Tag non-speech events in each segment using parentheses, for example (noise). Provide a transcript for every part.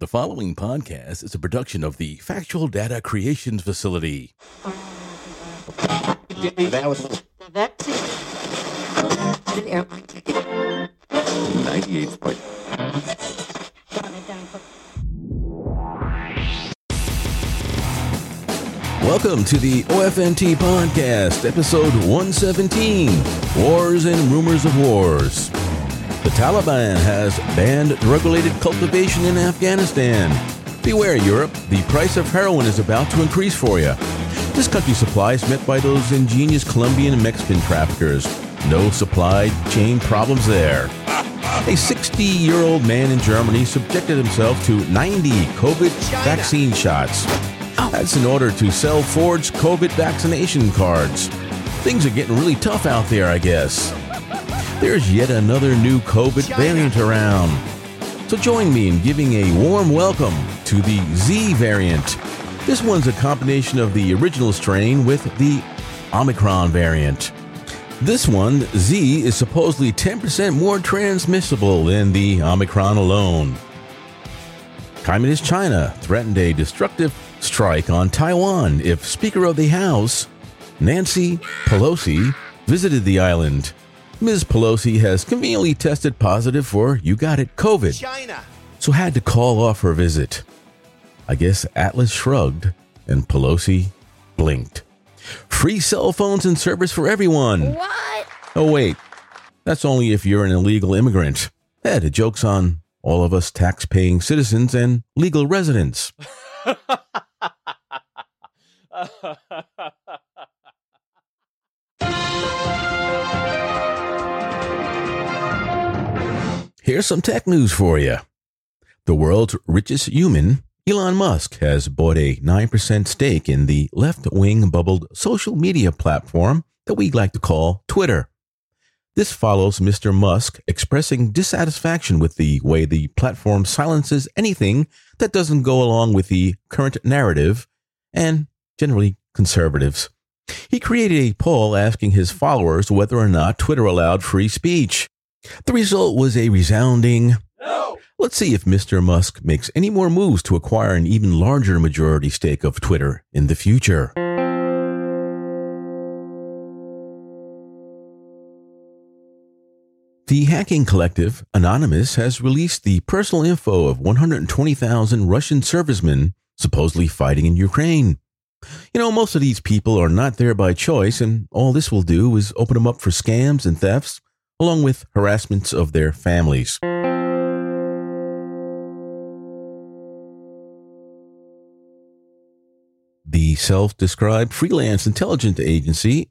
The following podcast is a production of the Factual Data Creations Facility. That was That's it. 98 point. Welcome to the OFNT Podcast, episode 117 Wars and Rumors of Wars. The Taliban has banned drug related cultivation in Afghanistan. Beware, Europe, the price of heroin is about to increase for you. This country's supply is met by those ingenious Colombian and Mexican traffickers. No supply chain problems there. A 60 year old man in Germany subjected himself to 90 COVID vaccine shots. That's in order to sell forged COVID vaccination cards. Things are getting really tough out there, I guess. There's yet another new COVID variant around. So join me in giving a warm welcome to the Z variant. This one's a combination of the original strain with the Omicron variant. This one, Z, is supposedly 10% more transmissible than the Omicron alone. Communist China threatened a destructive strike on Taiwan if Speaker of the House, Nancy Pelosi, visited the island. Ms. Pelosi has conveniently tested positive for, you got it, COVID, China. so had to call off her visit. I guess Atlas shrugged and Pelosi blinked. Free cell phones and service for everyone. What? Oh, wait. That's only if you're an illegal immigrant. Eh, the joke's on all of us tax paying citizens and legal residents. (laughs) Here's some tech news for you. The world's richest human, Elon Musk, has bought a 9% stake in the left wing bubbled social media platform that we like to call Twitter. This follows Mr. Musk expressing dissatisfaction with the way the platform silences anything that doesn't go along with the current narrative and generally conservatives. He created a poll asking his followers whether or not Twitter allowed free speech. The result was a resounding no. Let's see if Mr. Musk makes any more moves to acquire an even larger majority stake of Twitter in the future. The hacking collective, Anonymous, has released the personal info of 120,000 Russian servicemen supposedly fighting in Ukraine. You know, most of these people are not there by choice, and all this will do is open them up for scams and thefts, along with harassments of their families. The self described freelance intelligence agency,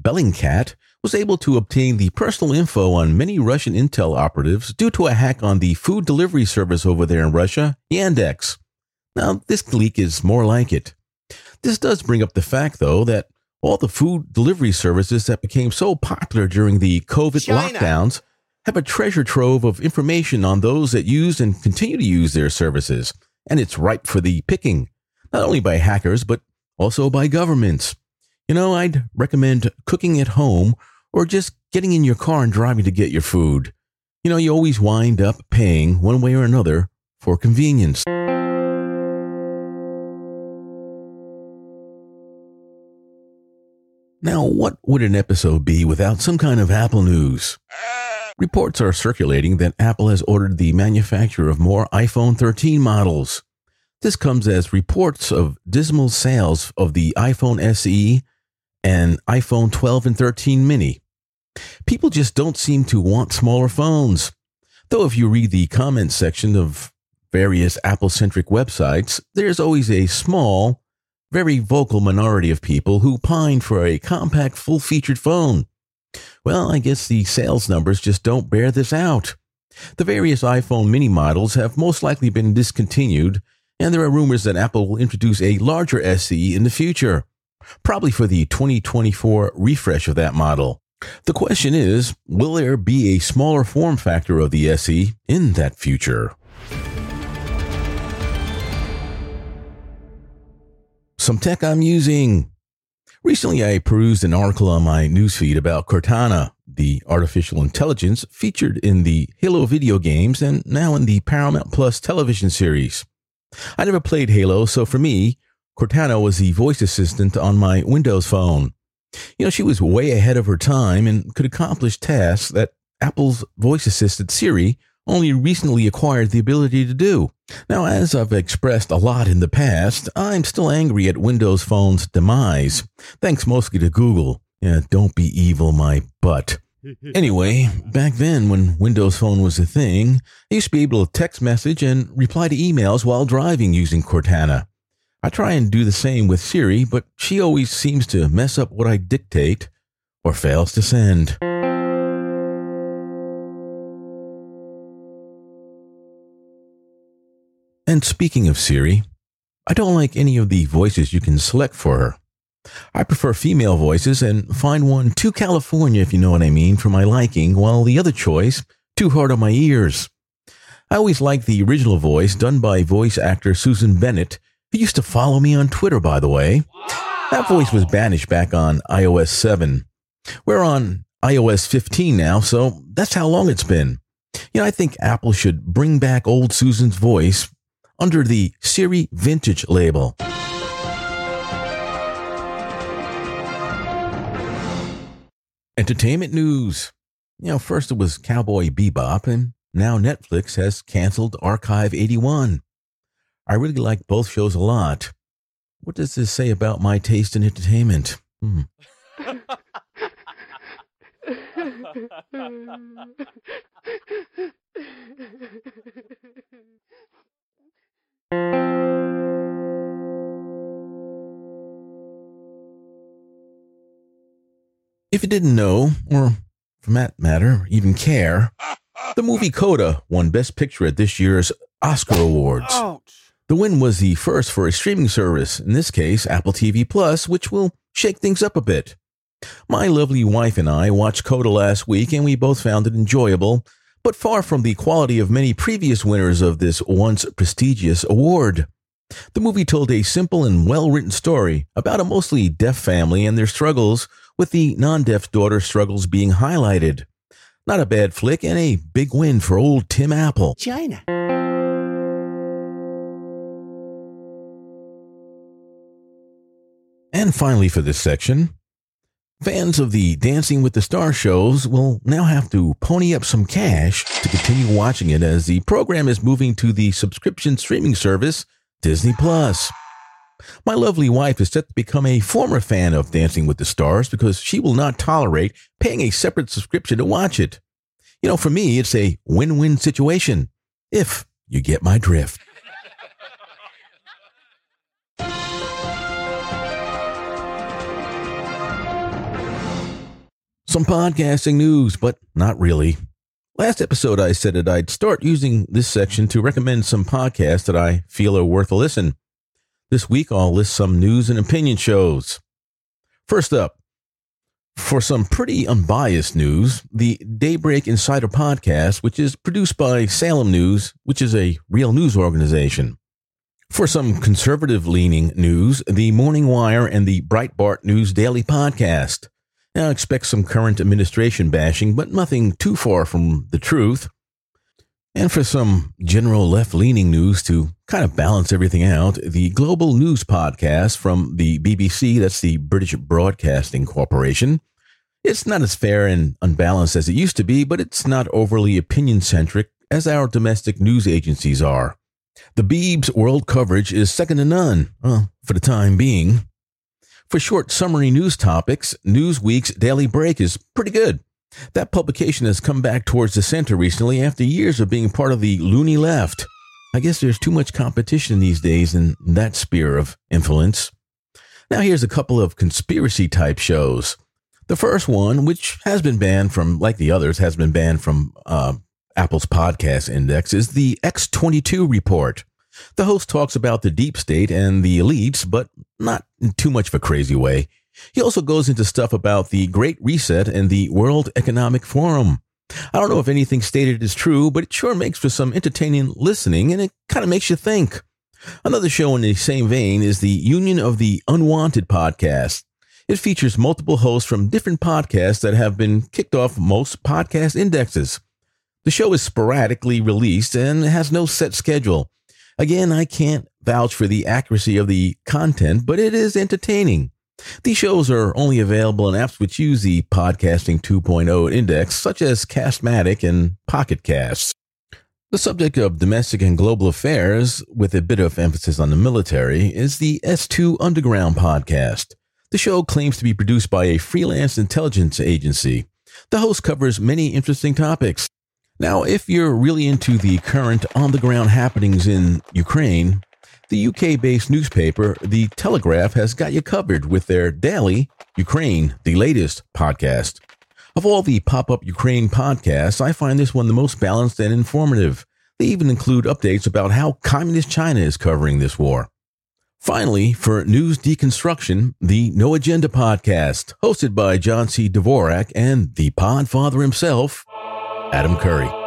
Bellingcat, was able to obtain the personal info on many Russian intel operatives due to a hack on the food delivery service over there in Russia, Yandex. Now, this leak is more like it. This does bring up the fact, though, that all the food delivery services that became so popular during the COVID China. lockdowns have a treasure trove of information on those that use and continue to use their services, and it's ripe for the picking, not only by hackers, but also by governments. You know, I'd recommend cooking at home or just getting in your car and driving to get your food. You know, you always wind up paying one way or another for convenience. Now, what would an episode be without some kind of Apple news? Reports are circulating that Apple has ordered the manufacture of more iPhone 13 models. This comes as reports of dismal sales of the iPhone SE and iPhone 12 and 13 mini. People just don't seem to want smaller phones. Though if you read the comments section of various Apple centric websites, there's always a small, very vocal minority of people who pine for a compact, full featured phone. Well, I guess the sales numbers just don't bear this out. The various iPhone mini models have most likely been discontinued, and there are rumors that Apple will introduce a larger SE in the future, probably for the 2024 refresh of that model. The question is, will there be a smaller form factor of the SE in that future? Some tech I'm using. Recently, I perused an article on my newsfeed about Cortana, the artificial intelligence featured in the Halo video games and now in the Paramount Plus television series. I never played Halo, so for me, Cortana was the voice assistant on my Windows phone. You know, she was way ahead of her time and could accomplish tasks that Apple's voice assistant Siri only recently acquired the ability to do. Now, as I've expressed a lot in the past, I'm still angry at Windows Phone's demise, thanks mostly to Google. Yeah, don't be evil, my butt. (laughs) Anyway, back then when Windows Phone was a thing, I used to be able to text message and reply to emails while driving using Cortana. I try and do the same with Siri, but she always seems to mess up what I dictate or fails to send. And speaking of Siri, I don't like any of the voices you can select for her. I prefer female voices and find one too California, if you know what I mean, for my liking, while the other choice, too hard on my ears. I always liked the original voice done by voice actor Susan Bennett, who used to follow me on Twitter, by the way. That voice was banished back on iOS 7. We're on iOS 15 now, so that's how long it's been. You know, I think Apple should bring back old Susan's voice under the Siri Vintage label. Entertainment news. You know, first it was Cowboy Bebop, and now Netflix has canceled Archive 81. I really like both shows a lot. What does this say about my taste in entertainment? Hmm. (laughs) If you didn't know, or for that matter, even care, the movie Coda won Best Picture at this year's Oscar Awards. Ouch. The win was the first for a streaming service, in this case, Apple TV Plus, which will shake things up a bit. My lovely wife and I watched Coda last week and we both found it enjoyable, but far from the quality of many previous winners of this once prestigious award. The movie told a simple and well written story about a mostly deaf family and their struggles, with the non deaf daughter's struggles being highlighted. Not a bad flick and a big win for old Tim Apple. China. And finally, for this section, fans of the Dancing with the Stars shows will now have to pony up some cash to continue watching it as the program is moving to the subscription streaming service Disney Plus. My lovely wife is set to become a former fan of Dancing with the Stars because she will not tolerate paying a separate subscription to watch it. You know, for me, it's a win win situation, if you get my drift. Some podcasting news, but not really. Last episode, I said that I'd start using this section to recommend some podcasts that I feel are worth a listen. This week, I'll list some news and opinion shows. First up, for some pretty unbiased news, the Daybreak Insider podcast, which is produced by Salem News, which is a real news organization. For some conservative leaning news, the Morning Wire and the Breitbart News Daily podcast. Now, expect some current administration bashing, but nothing too far from the truth. And for some general left leaning news to kind of balance everything out, the Global News Podcast from the BBC, that's the British Broadcasting Corporation, It's not as fair and unbalanced as it used to be, but it's not overly opinion centric as our domestic news agencies are. The Beebs world coverage is second to none, well, for the time being. For short summary news topics, Newsweek's Daily Break is pretty good. That publication has come back towards the center recently after years of being part of the loony left. I guess there's too much competition these days in that sphere of influence. Now, here's a couple of conspiracy type shows. The first one, which has been banned from, like the others, has been banned from uh, Apple's podcast index, is the X22 report. The host talks about the deep state and the elites, but not in too much of a crazy way. He also goes into stuff about the Great Reset and the World Economic Forum. I don't know if anything stated is true, but it sure makes for some entertaining listening and it kind of makes you think. Another show in the same vein is the Union of the Unwanted podcast. It features multiple hosts from different podcasts that have been kicked off most podcast indexes. The show is sporadically released and has no set schedule. Again, I can't vouch for the accuracy of the content, but it is entertaining. These shows are only available in apps which use the Podcasting 2.0 index, such as Castamatic and Pocket Casts. The subject of domestic and global affairs, with a bit of emphasis on the military, is the S2 Underground podcast. The show claims to be produced by a freelance intelligence agency. The host covers many interesting topics. Now, if you're really into the current on the ground happenings in Ukraine, the UK based newspaper, The Telegraph, has got you covered with their daily Ukraine, the latest podcast. Of all the pop up Ukraine podcasts, I find this one the most balanced and informative. They even include updates about how Communist China is covering this war. Finally, for news deconstruction, the No Agenda podcast, hosted by John C. Dvorak and the podfather himself, Adam Curry.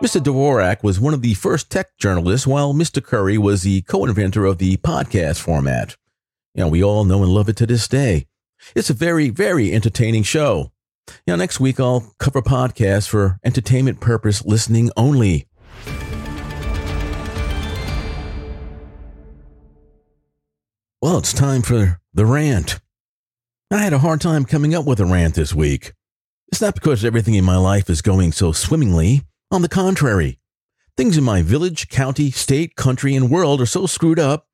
Mr. Dvorak was one of the first tech journalists, while Mr. Curry was the co-inventor of the podcast format. You know, we all know and love it to this day. It's a very, very entertaining show. Now, next week I'll cover podcasts for entertainment purpose listening only. Well, it's time for the rant. I had a hard time coming up with a rant this week. It's not because everything in my life is going so swimmingly. On the contrary, things in my village, county, state, country, and world are so screwed up,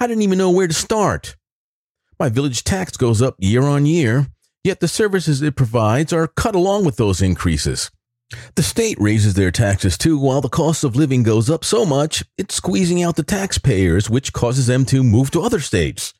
I didn't even know where to start. My village tax goes up year on year, yet the services it provides are cut along with those increases. The state raises their taxes too, while the cost of living goes up so much, it's squeezing out the taxpayers, which causes them to move to other states.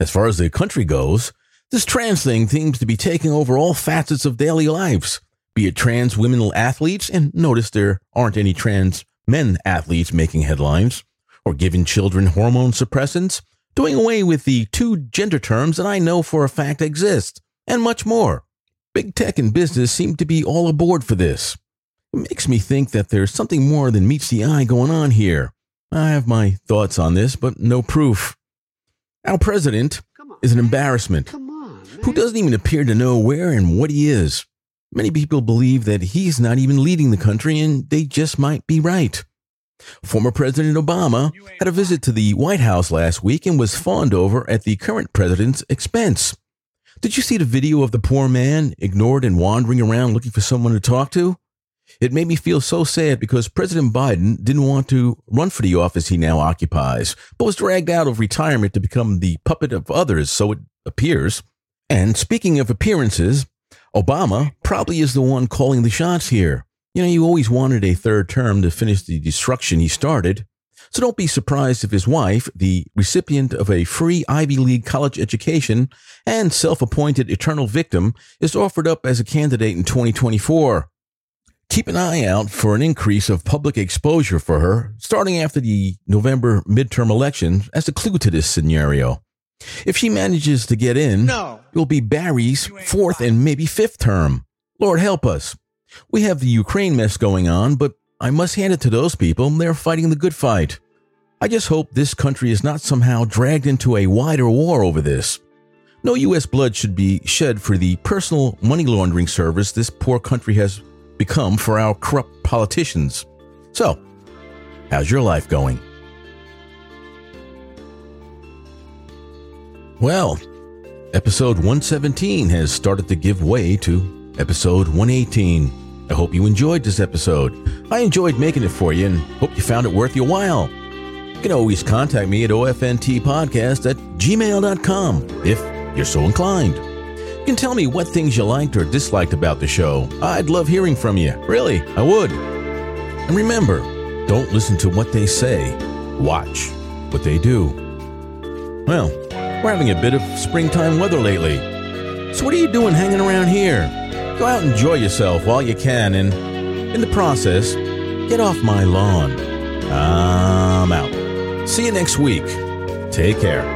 As far as the country goes, this trans thing seems to be taking over all facets of daily lives, be it trans women athletes, and notice there aren't any trans men athletes making headlines, or giving children hormone suppressants, doing away with the two gender terms that I know for a fact exist, and much more. Big tech and business seem to be all aboard for this. It makes me think that there's something more than meets the eye going on here. I have my thoughts on this, but no proof. Our president is an embarrassment who doesn't even appear to know where and what he is. Many people believe that he's not even leading the country, and they just might be right. Former President Obama had a visit to the White House last week and was fawned over at the current president's expense. Did you see the video of the poor man ignored and wandering around looking for someone to talk to? It made me feel so sad because President Biden didn't want to run for the office he now occupies, but was dragged out of retirement to become the puppet of others, so it appears. And speaking of appearances, Obama probably is the one calling the shots here. You know, you always wanted a third term to finish the destruction he started. So don't be surprised if his wife, the recipient of a free Ivy League college education and self-appointed eternal victim, is offered up as a candidate in 2024. Keep an eye out for an increase of public exposure for her starting after the November midterm election as a clue to this scenario. If she manages to get in, No. it will be Barry's fourth and maybe fifth term. Lord help us. We have the Ukraine mess going on, but I must hand it to those people. They're fighting the good fight. I just hope this country is not somehow dragged into a wider war over this. No U.S. blood should be shed for the personal money laundering service this poor country has become for our corrupt politicians. So, how's your life going? Well, Episode 117 has started to give way to episode 118. I hope you enjoyed this episode. I enjoyed making it for you and hope you found it worth your while. You can always contact me at ofntpodcast at gmail.com if you're so inclined. You can tell me what things you liked or disliked about the show. I'd love hearing from you. Really, I would. And remember, don't listen to what they say, watch what they do. Well, we're having a bit of springtime weather lately. So, what are you doing hanging around here? Go out and enjoy yourself while you can, and in the process, get off my lawn. I'm out. See you next week. Take care.